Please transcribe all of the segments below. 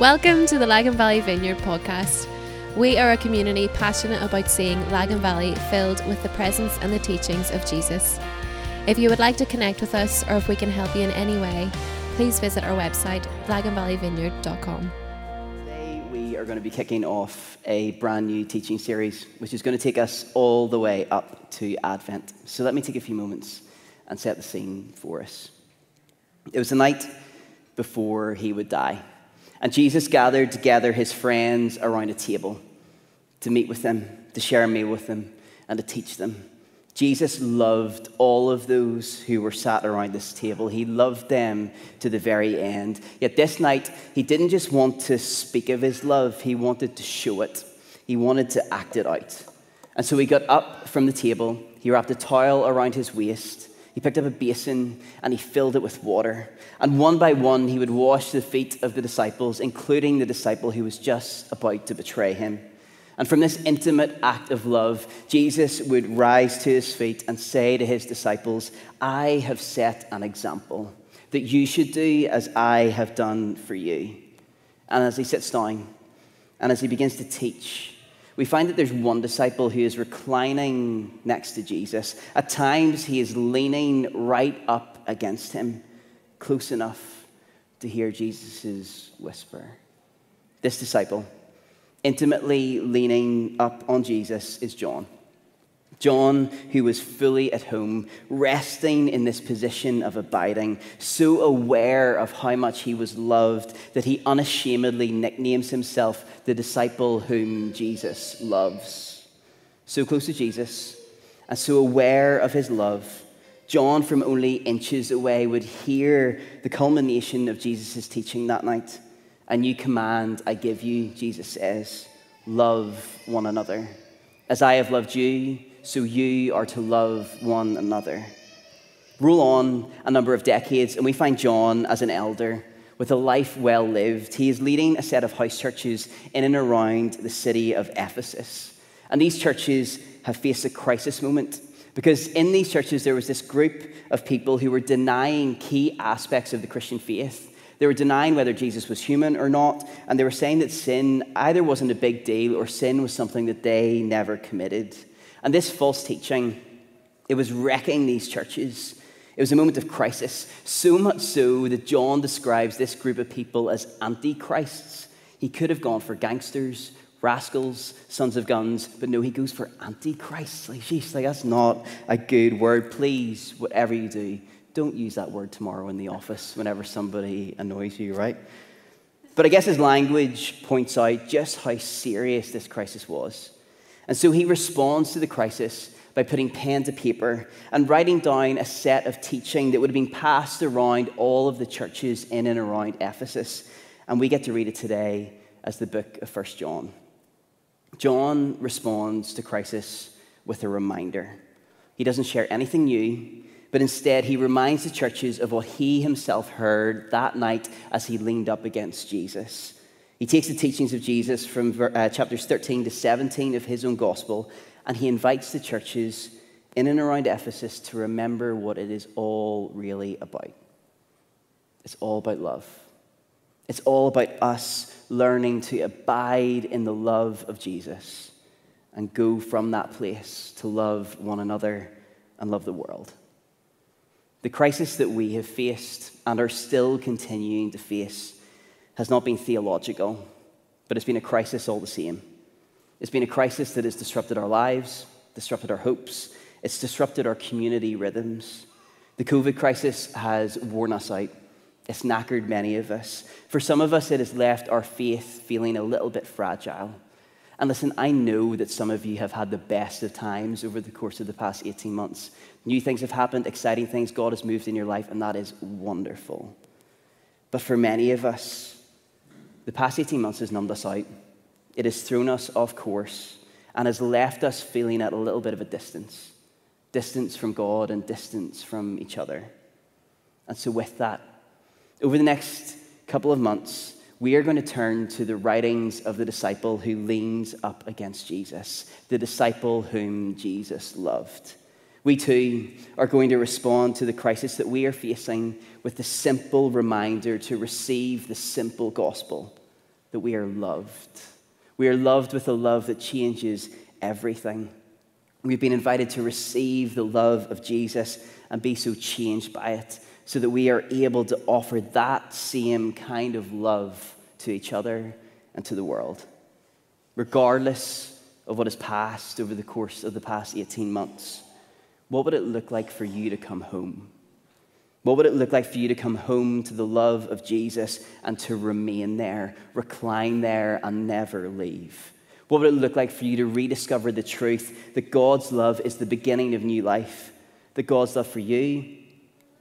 Welcome to the Lagan Valley Vineyard podcast. We are a community passionate about seeing Lagan Valley filled with the presence and the teachings of Jesus. If you would like to connect with us or if we can help you in any way, please visit our website, laganvalleyvineyard.com. Today we are going to be kicking off a brand new teaching series, which is going to take us all the way up to Advent. So let me take a few moments and set the scene for us. It was the night before he would die. And Jesus gathered together his friends around a table to meet with them, to share a meal with them, and to teach them. Jesus loved all of those who were sat around this table. He loved them to the very end. Yet this night, he didn't just want to speak of his love, he wanted to show it. He wanted to act it out. And so he got up from the table, he wrapped a towel around his waist, he picked up a basin and he filled it with water. And one by one, he would wash the feet of the disciples, including the disciple who was just about to betray him. And from this intimate act of love, Jesus would rise to his feet and say to his disciples, I have set an example that you should do as I have done for you. And as he sits down and as he begins to teach, we find that there's one disciple who is reclining next to Jesus. At times, he is leaning right up against him, close enough to hear Jesus' whisper. This disciple, intimately leaning up on Jesus, is John. John, who was fully at home, resting in this position of abiding, so aware of how much he was loved that he unashamedly nicknames himself the disciple whom Jesus loves. So close to Jesus and so aware of his love, John, from only inches away, would hear the culmination of Jesus' teaching that night. A new command I give you, Jesus says love one another. As I have loved you, so you are to love one another. Roll on a number of decades, and we find John as an elder with a life well lived. He is leading a set of house churches in and around the city of Ephesus. And these churches have faced a crisis moment because in these churches there was this group of people who were denying key aspects of the Christian faith. They were denying whether Jesus was human or not, and they were saying that sin either wasn't a big deal or sin was something that they never committed. And this false teaching, it was wrecking these churches. It was a moment of crisis, so much so that John describes this group of people as antichrists. He could have gone for gangsters, rascals, sons of guns, but no, he goes for antichrists. Like, geez, like that's not a good word. Please, whatever you do, don't use that word tomorrow in the office whenever somebody annoys you, right? But I guess his language points out just how serious this crisis was. And so he responds to the crisis by putting pen to paper and writing down a set of teaching that would have been passed around all of the churches in and around Ephesus. And we get to read it today as the book of 1 John. John responds to crisis with a reminder. He doesn't share anything new, but instead he reminds the churches of what he himself heard that night as he leaned up against Jesus. He takes the teachings of Jesus from uh, chapters 13 to 17 of his own gospel, and he invites the churches in and around Ephesus to remember what it is all really about. It's all about love. It's all about us learning to abide in the love of Jesus and go from that place to love one another and love the world. The crisis that we have faced and are still continuing to face has not been theological, but it's been a crisis all the same. It's been a crisis that has disrupted our lives, disrupted our hopes, it's disrupted our community rhythms. The COVID crisis has worn us out. It's knackered many of us. For some of us, it has left our faith feeling a little bit fragile. And listen, I know that some of you have had the best of times over the course of the past 18 months. New things have happened, exciting things, God has moved in your life, and that is wonderful. But for many of us, the past 18 months has numbed us out. It has thrown us off course and has left us feeling at a little bit of a distance distance from God and distance from each other. And so, with that, over the next couple of months, we are going to turn to the writings of the disciple who leans up against Jesus, the disciple whom Jesus loved. We too are going to respond to the crisis that we are facing with the simple reminder to receive the simple gospel that we are loved. We are loved with a love that changes everything. We've been invited to receive the love of Jesus and be so changed by it so that we are able to offer that same kind of love to each other and to the world. Regardless of what has passed over the course of the past 18 months, what would it look like for you to come home? What would it look like for you to come home to the love of Jesus and to remain there, recline there, and never leave? What would it look like for you to rediscover the truth that God's love is the beginning of new life, that God's love for you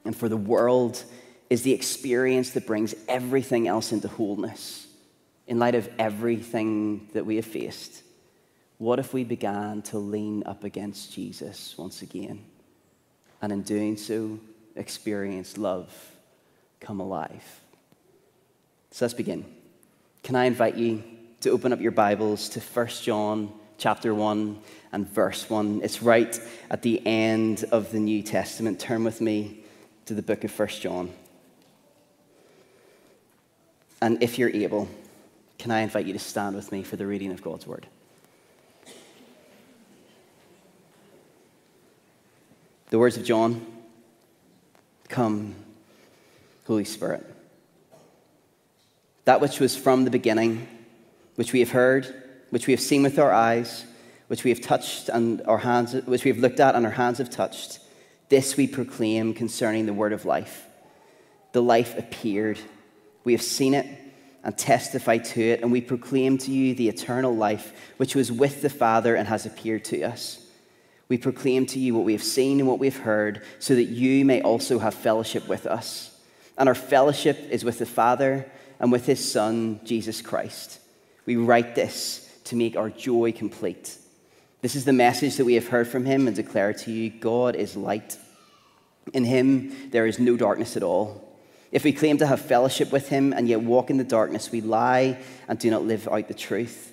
and for the world is the experience that brings everything else into wholeness in light of everything that we have faced? What if we began to lean up against Jesus once again? And in doing so, experience love come alive. So let's begin. Can I invite you to open up your Bibles to 1 John chapter 1 and verse 1? It's right at the end of the New Testament. Turn with me to the book of 1 John. And if you're able, can I invite you to stand with me for the reading of God's word? The words of John Come, Holy Spirit. That which was from the beginning, which we have heard, which we have seen with our eyes, which we have touched and our hands, which we have looked at and our hands have touched, this we proclaim concerning the word of life. The life appeared. We have seen it and testify to it, and we proclaim to you the eternal life which was with the Father and has appeared to us. We proclaim to you what we have seen and what we have heard, so that you may also have fellowship with us. And our fellowship is with the Father and with his Son, Jesus Christ. We write this to make our joy complete. This is the message that we have heard from him and declare to you God is light. In him there is no darkness at all. If we claim to have fellowship with him and yet walk in the darkness, we lie and do not live out the truth.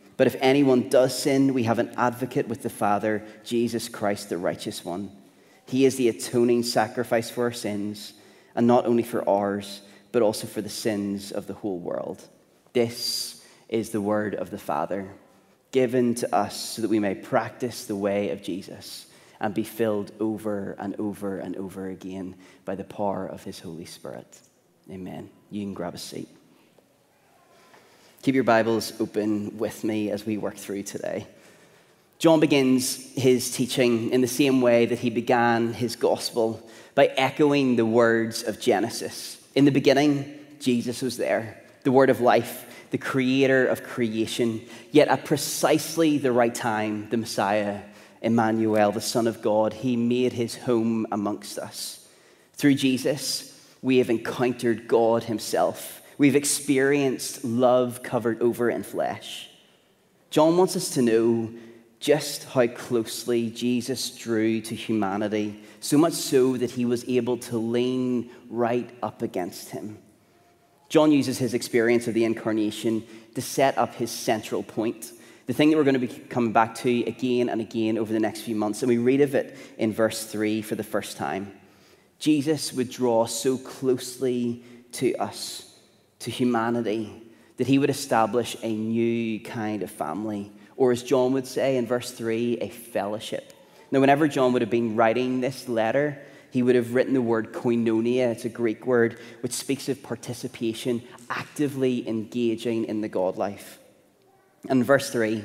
But if anyone does sin, we have an advocate with the Father, Jesus Christ, the righteous one. He is the atoning sacrifice for our sins, and not only for ours, but also for the sins of the whole world. This is the word of the Father, given to us so that we may practice the way of Jesus and be filled over and over and over again by the power of his Holy Spirit. Amen. You can grab a seat. Keep your Bibles open with me as we work through today. John begins his teaching in the same way that he began his gospel by echoing the words of Genesis. In the beginning, Jesus was there, the word of life, the creator of creation. Yet at precisely the right time, the Messiah, Emmanuel, the Son of God, he made his home amongst us. Through Jesus, we have encountered God himself We've experienced love covered over in flesh. John wants us to know just how closely Jesus drew to humanity, so much so that he was able to lean right up against him. John uses his experience of the incarnation to set up his central point, the thing that we're going to be coming back to again and again over the next few months. And we read of it in verse 3 for the first time. Jesus would draw so closely to us to humanity, that he would establish a new kind of family, or as John would say in verse 3, a fellowship. Now, whenever John would have been writing this letter, he would have written the word koinonia. It's a Greek word which speaks of participation, actively engaging in the God life. And verse 3,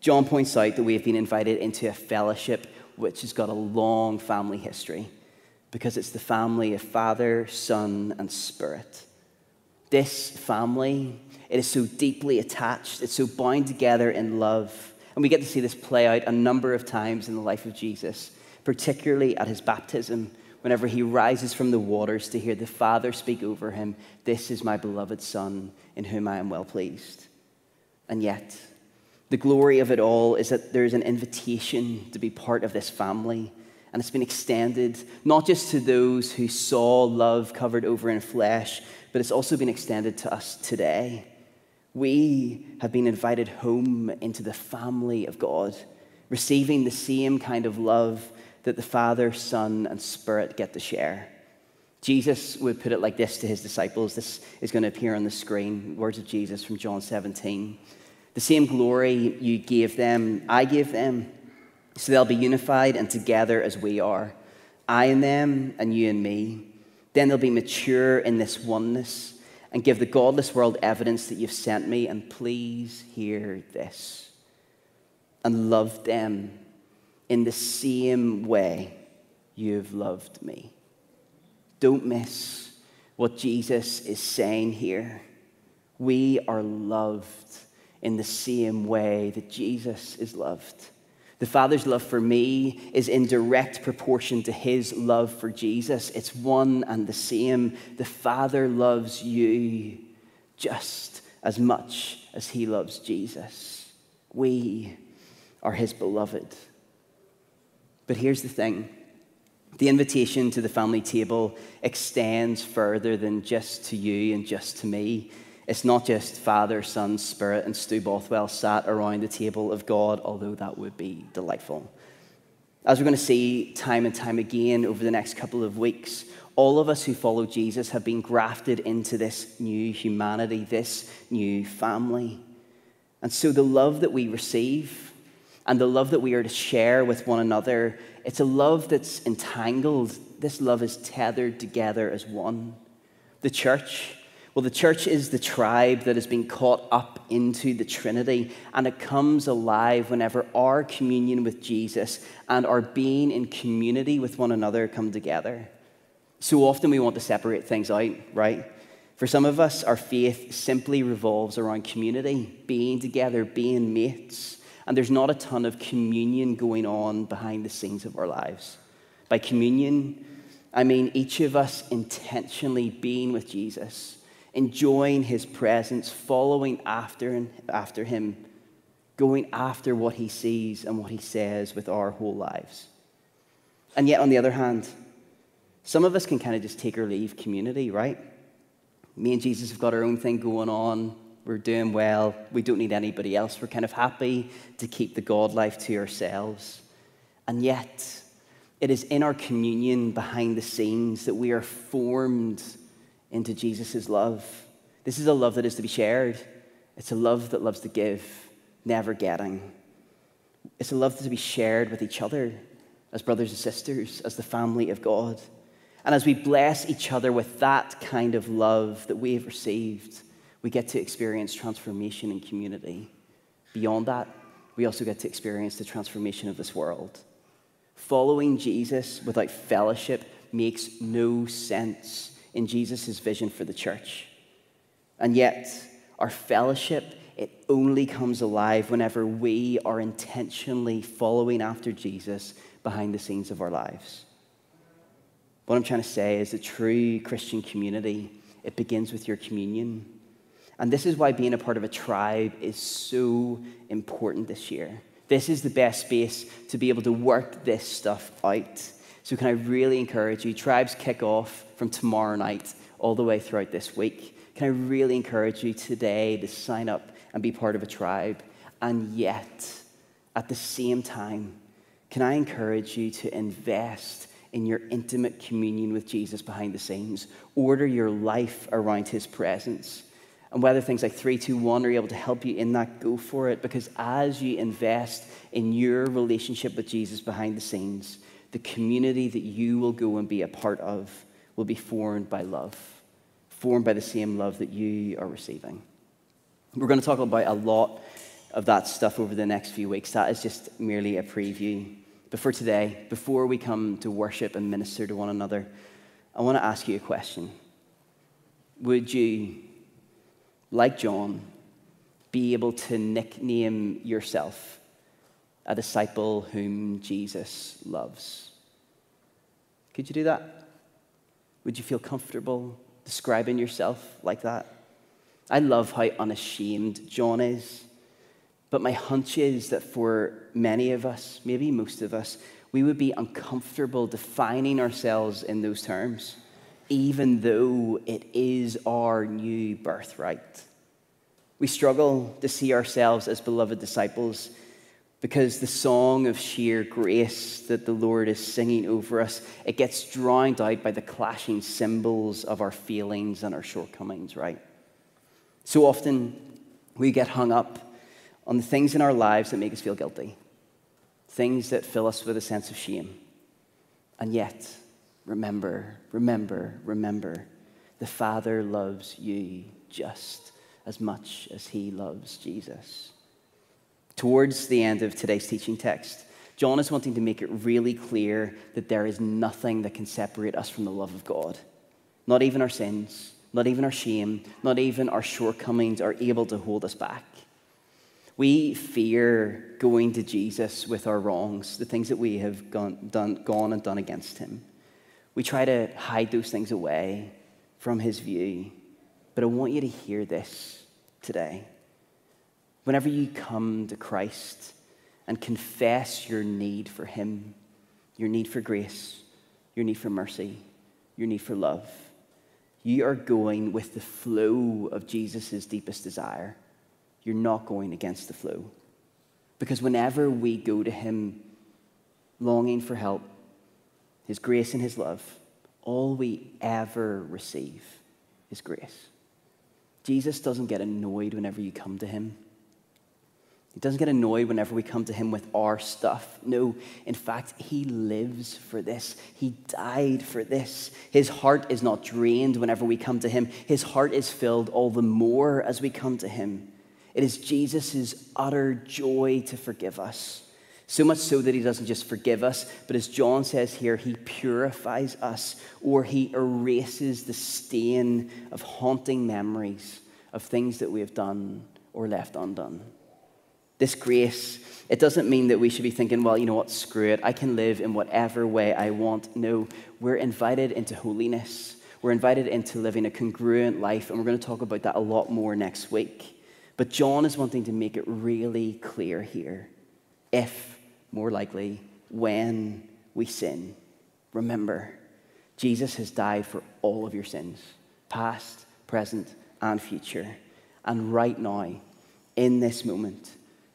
John points out that we have been invited into a fellowship which has got a long family history because it's the family of Father, Son, and Spirit this family, it is so deeply attached, it's so bound together in love. And we get to see this play out a number of times in the life of Jesus, particularly at his baptism, whenever he rises from the waters to hear the Father speak over him This is my beloved Son, in whom I am well pleased. And yet, the glory of it all is that there's an invitation to be part of this family. And it's been extended not just to those who saw love covered over in flesh, but it's also been extended to us today. We have been invited home into the family of God, receiving the same kind of love that the Father, Son, and Spirit get to share. Jesus would put it like this to his disciples. This is going to appear on the screen. Words of Jesus from John 17. The same glory you gave them, I gave them, so they'll be unified and together as we are. I and them, and you and me. Then they'll be mature in this oneness and give the godless world evidence that you've sent me. And please hear this and love them in the same way you've loved me. Don't miss what Jesus is saying here. We are loved in the same way that Jesus is loved. The Father's love for me is in direct proportion to his love for Jesus. It's one and the same. The Father loves you just as much as he loves Jesus. We are his beloved. But here's the thing the invitation to the family table extends further than just to you and just to me. It's not just Father, Son, Spirit, and Stu Bothwell sat around the table of God, although that would be delightful. As we're going to see time and time again over the next couple of weeks, all of us who follow Jesus have been grafted into this new humanity, this new family. And so the love that we receive and the love that we are to share with one another, it's a love that's entangled. This love is tethered together as one. The church, well, the church is the tribe that has been caught up into the Trinity, and it comes alive whenever our communion with Jesus and our being in community with one another come together. So often we want to separate things out, right? For some of us, our faith simply revolves around community, being together, being mates, and there's not a ton of communion going on behind the scenes of our lives. By communion, I mean each of us intentionally being with Jesus enjoying his presence, following after, after him, going after what he sees and what he says with our whole lives. And yet, on the other hand, some of us can kind of just take or leave community, right? Me and Jesus have got our own thing going on. We're doing well. We don't need anybody else. We're kind of happy to keep the God life to ourselves. And yet, it is in our communion behind the scenes that we are formed into Jesus' love. This is a love that is to be shared. It's a love that loves to give, never getting. It's a love to be shared with each other as brothers and sisters, as the family of God. And as we bless each other with that kind of love that we have received, we get to experience transformation in community. Beyond that, we also get to experience the transformation of this world. Following Jesus without fellowship makes no sense in Jesus' vision for the church. And yet, our fellowship, it only comes alive whenever we are intentionally following after Jesus behind the scenes of our lives. What I'm trying to say is that true Christian community, it begins with your communion. And this is why being a part of a tribe is so important this year. This is the best space to be able to work this stuff out. So, can I really encourage you? Tribes kick off from tomorrow night all the way throughout this week. Can I really encourage you today to sign up and be part of a tribe? And yet, at the same time, can I encourage you to invest in your intimate communion with Jesus behind the scenes? Order your life around his presence. And whether things like 321 are able to help you in that, go for it. Because as you invest in your relationship with Jesus behind the scenes, the community that you will go and be a part of will be formed by love, formed by the same love that you are receiving. We're going to talk about a lot of that stuff over the next few weeks. That is just merely a preview. But for today, before we come to worship and minister to one another, I want to ask you a question. Would you, like John, be able to nickname yourself a disciple whom Jesus loves. Could you do that? Would you feel comfortable describing yourself like that? I love how unashamed John is. But my hunch is that for many of us, maybe most of us, we would be uncomfortable defining ourselves in those terms, even though it is our new birthright. We struggle to see ourselves as beloved disciples because the song of sheer grace that the Lord is singing over us, it gets drowned out by the clashing cymbals of our feelings and our shortcomings, right? So often we get hung up on the things in our lives that make us feel guilty, things that fill us with a sense of shame. And yet, remember, remember, remember, the Father loves you just as much as he loves Jesus. Towards the end of today's teaching text, John is wanting to make it really clear that there is nothing that can separate us from the love of God. Not even our sins, not even our shame, not even our shortcomings are able to hold us back. We fear going to Jesus with our wrongs, the things that we have gone, done, gone and done against him. We try to hide those things away from his view. But I want you to hear this today. Whenever you come to Christ and confess your need for him, your need for grace, your need for mercy, your need for love, you are going with the flow of Jesus' deepest desire you're not going against the flow. Because whenever we go to Him longing for help, His grace and His love, all we ever receive is grace. Jesus doesn't get annoyed whenever you come to Him. He doesn't get annoyed whenever we come to him with our stuff. No, in fact, he lives for this. He died for this. His heart is not drained whenever we come to him, his heart is filled all the more as we come to him. It is Jesus' utter joy to forgive us. So much so that he doesn't just forgive us, but as John says here, he purifies us or he erases the stain of haunting memories of things that we have done or left undone. This grace, it doesn't mean that we should be thinking, well, you know what, screw it, I can live in whatever way I want. No, we're invited into holiness. We're invited into living a congruent life, and we're going to talk about that a lot more next week. But John is wanting to make it really clear here. If, more likely, when we sin, remember, Jesus has died for all of your sins, past, present, and future. And right now, in this moment,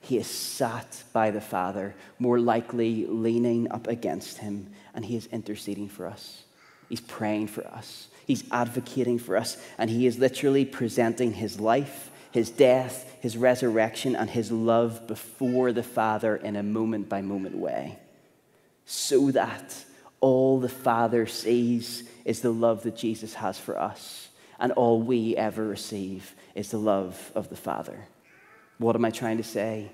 he is sat by the Father, more likely leaning up against him, and he is interceding for us. He's praying for us. He's advocating for us, and he is literally presenting his life his death, his resurrection, and his love before the Father in a moment by moment way. So that all the Father sees is the love that Jesus has for us, and all we ever receive is the love of the Father. What am I trying to say?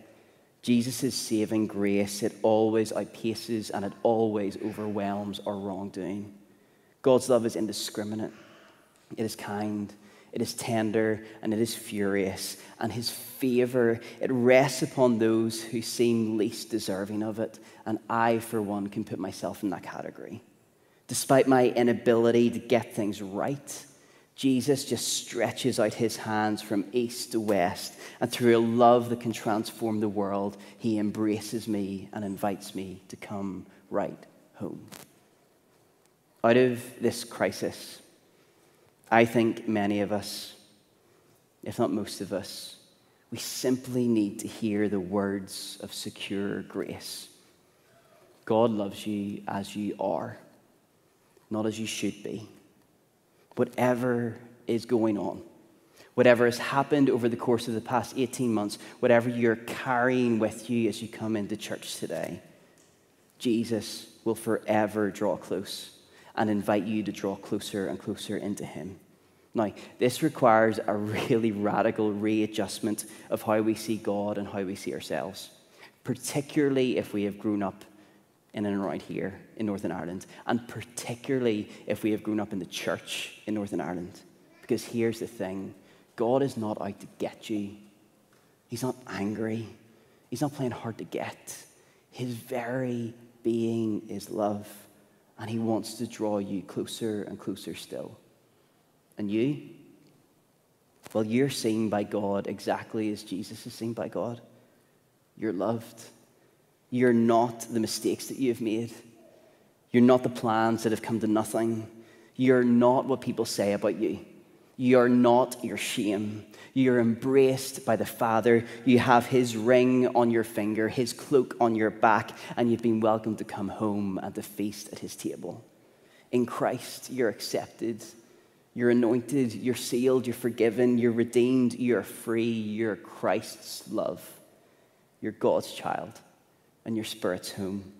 Jesus' saving grace, it always outpaces and it always overwhelms our wrongdoing. God's love is indiscriminate, it is kind, it is tender and it is furious, and his favor, it rests upon those who seem least deserving of it, and I, for one, can put myself in that category. Despite my inability to get things right, Jesus just stretches out his hands from east to west, and through a love that can transform the world, he embraces me and invites me to come right home. Out of this crisis, I think many of us, if not most of us, we simply need to hear the words of secure grace. God loves you as you are, not as you should be. Whatever is going on, whatever has happened over the course of the past 18 months, whatever you're carrying with you as you come into church today, Jesus will forever draw close and invite you to draw closer and closer into Him. Now, this requires a really radical readjustment of how we see God and how we see ourselves, particularly if we have grown up in and around here in Northern Ireland, and particularly if we have grown up in the church in Northern Ireland. Because here's the thing God is not out to get you, He's not angry, He's not playing hard to get. His very being is love and He wants to draw you closer and closer still. And you? Well, you're seen by God exactly as Jesus is seen by God. You're loved. You're not the mistakes that you have made. You're not the plans that have come to nothing. You're not what people say about you. You're not your shame. You're embraced by the Father. You have His ring on your finger, His cloak on your back, and you've been welcomed to come home and to feast at His table. In Christ, you're accepted. You're anointed. You're sealed. You're forgiven. You're redeemed. You're free. You're Christ's love. You're God's child, and your spirit's home.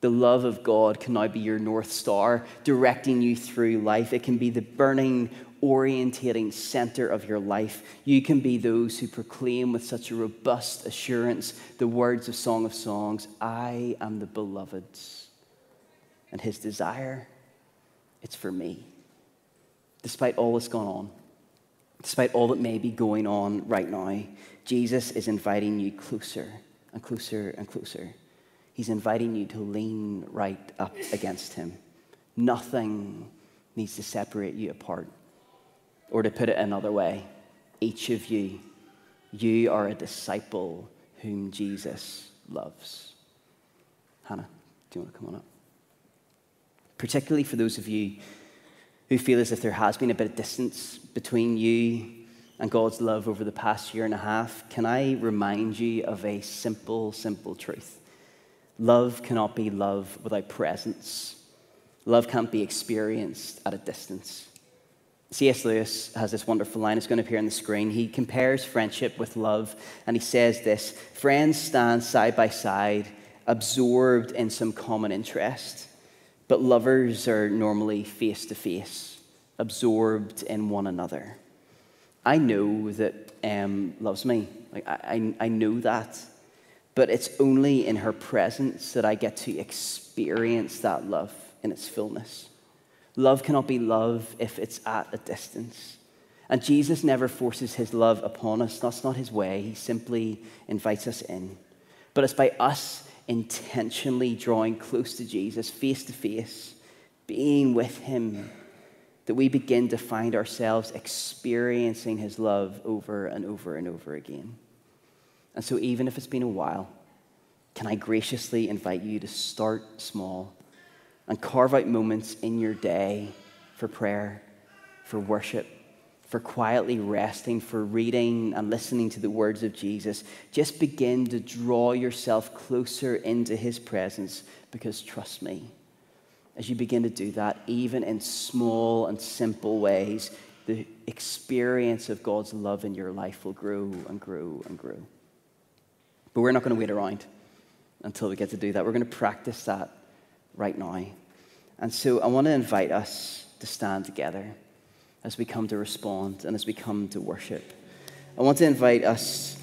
The love of God can now be your North Star, directing you through life. It can be the burning orientating center of your life. You can be those who proclaim with such a robust assurance the words of Song of Songs I am the beloved's, and his desire, it's for me. Despite all that's gone on, despite all that may be going on right now, Jesus is inviting you closer and closer and closer. He's inviting you to lean right up against him. Nothing needs to separate you apart. Or to put it another way, each of you, you are a disciple whom Jesus loves. Hannah, do you want to come on up? Particularly for those of you who feel as if there has been a bit of distance between you and God's love over the past year and a half, can I remind you of a simple, simple truth? Love cannot be love without presence. Love can't be experienced at a distance. C.S. Lewis has this wonderful line, it's going to appear on the screen. He compares friendship with love, and he says this Friends stand side by side, absorbed in some common interest, but lovers are normally face to face, absorbed in one another. I know that M loves me. Like, I, I know that. But it's only in her presence that I get to experience that love in its fullness. Love cannot be love if it's at a distance. And Jesus never forces his love upon us. That's not his way. He simply invites us in. But it's by us intentionally drawing close to Jesus, face to face, being with him, that we begin to find ourselves experiencing his love over and over and over again. And so, even if it's been a while, can I graciously invite you to start small and carve out moments in your day for prayer, for worship, for quietly resting, for reading and listening to the words of Jesus. Just begin to draw yourself closer into his presence because trust me, as you begin to do that, even in small and simple ways, the experience of God's love in your life will grow and grow and grow. But we're not going to wait around until we get to do that. We're going to practice that right now. And so I want to invite us to stand together as we come to respond and as we come to worship. I want to invite us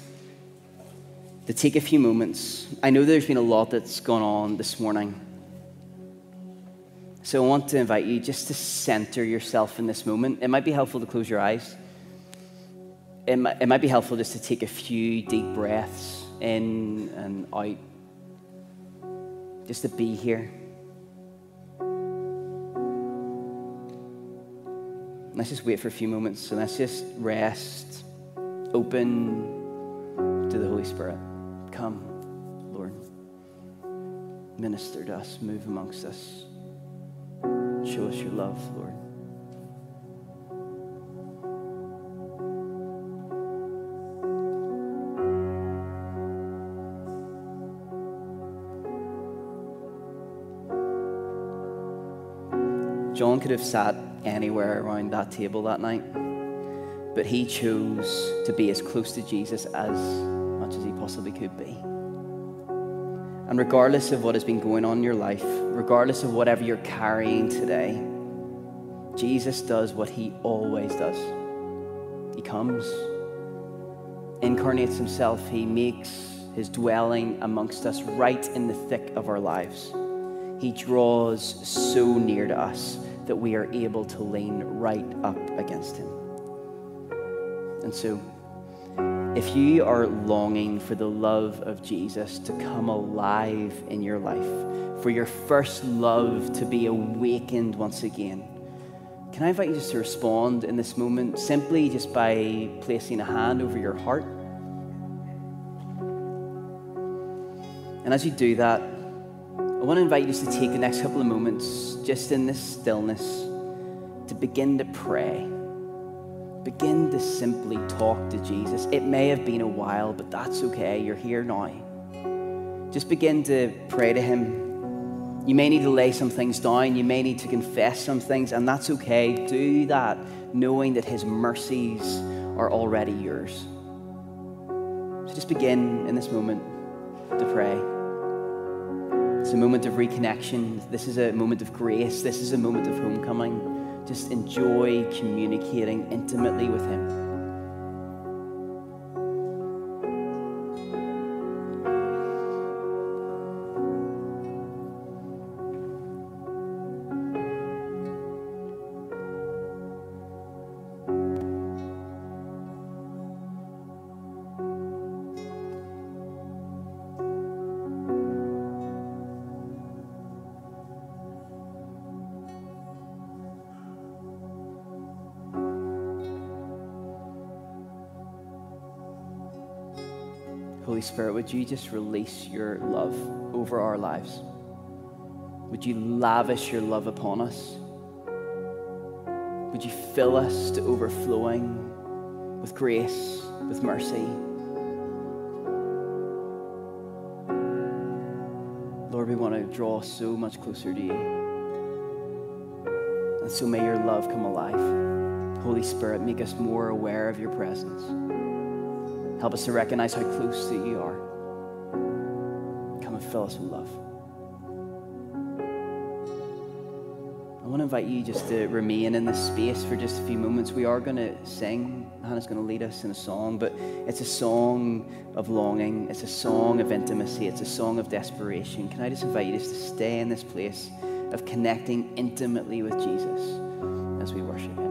to take a few moments. I know there's been a lot that's gone on this morning. So I want to invite you just to center yourself in this moment. It might be helpful to close your eyes. It might, it might be helpful just to take a few deep breaths in and out just to be here. Let's just wait for a few moments and let's just rest, open to the Holy Spirit. Come, Lord. Minister to us, move amongst us. Show us your love, Lord. John could have sat anywhere around that table that night, but he chose to be as close to Jesus as much as he possibly could be. And regardless of what has been going on in your life, regardless of whatever you're carrying today, Jesus does what he always does. He comes, incarnates himself, he makes his dwelling amongst us right in the thick of our lives. He draws so near to us that we are able to lean right up against Him. And so, if you are longing for the love of Jesus to come alive in your life, for your first love to be awakened once again, can I invite you just to respond in this moment simply just by placing a hand over your heart? And as you do that, I want to invite you to take the next couple of moments, just in this stillness, to begin to pray. Begin to simply talk to Jesus. It may have been a while, but that's okay. You're here now. Just begin to pray to Him. You may need to lay some things down. You may need to confess some things, and that's okay. Do that knowing that His mercies are already yours. So just begin in this moment to pray. It's a moment of reconnection. This is a moment of grace. This is a moment of homecoming. Just enjoy communicating intimately with Him. Just release your love over our lives? Would you lavish your love upon us? Would you fill us to overflowing with grace, with mercy? Lord, we want to draw so much closer to you. And so may your love come alive. Holy Spirit, make us more aware of your presence. Help us to recognize how close that you are. Fill us with love. I want to invite you just to remain in this space for just a few moments. We are going to sing. Hannah's going to lead us in a song, but it's a song of longing. It's a song of intimacy. It's a song of desperation. Can I just invite you just to stay in this place of connecting intimately with Jesus as we worship Him?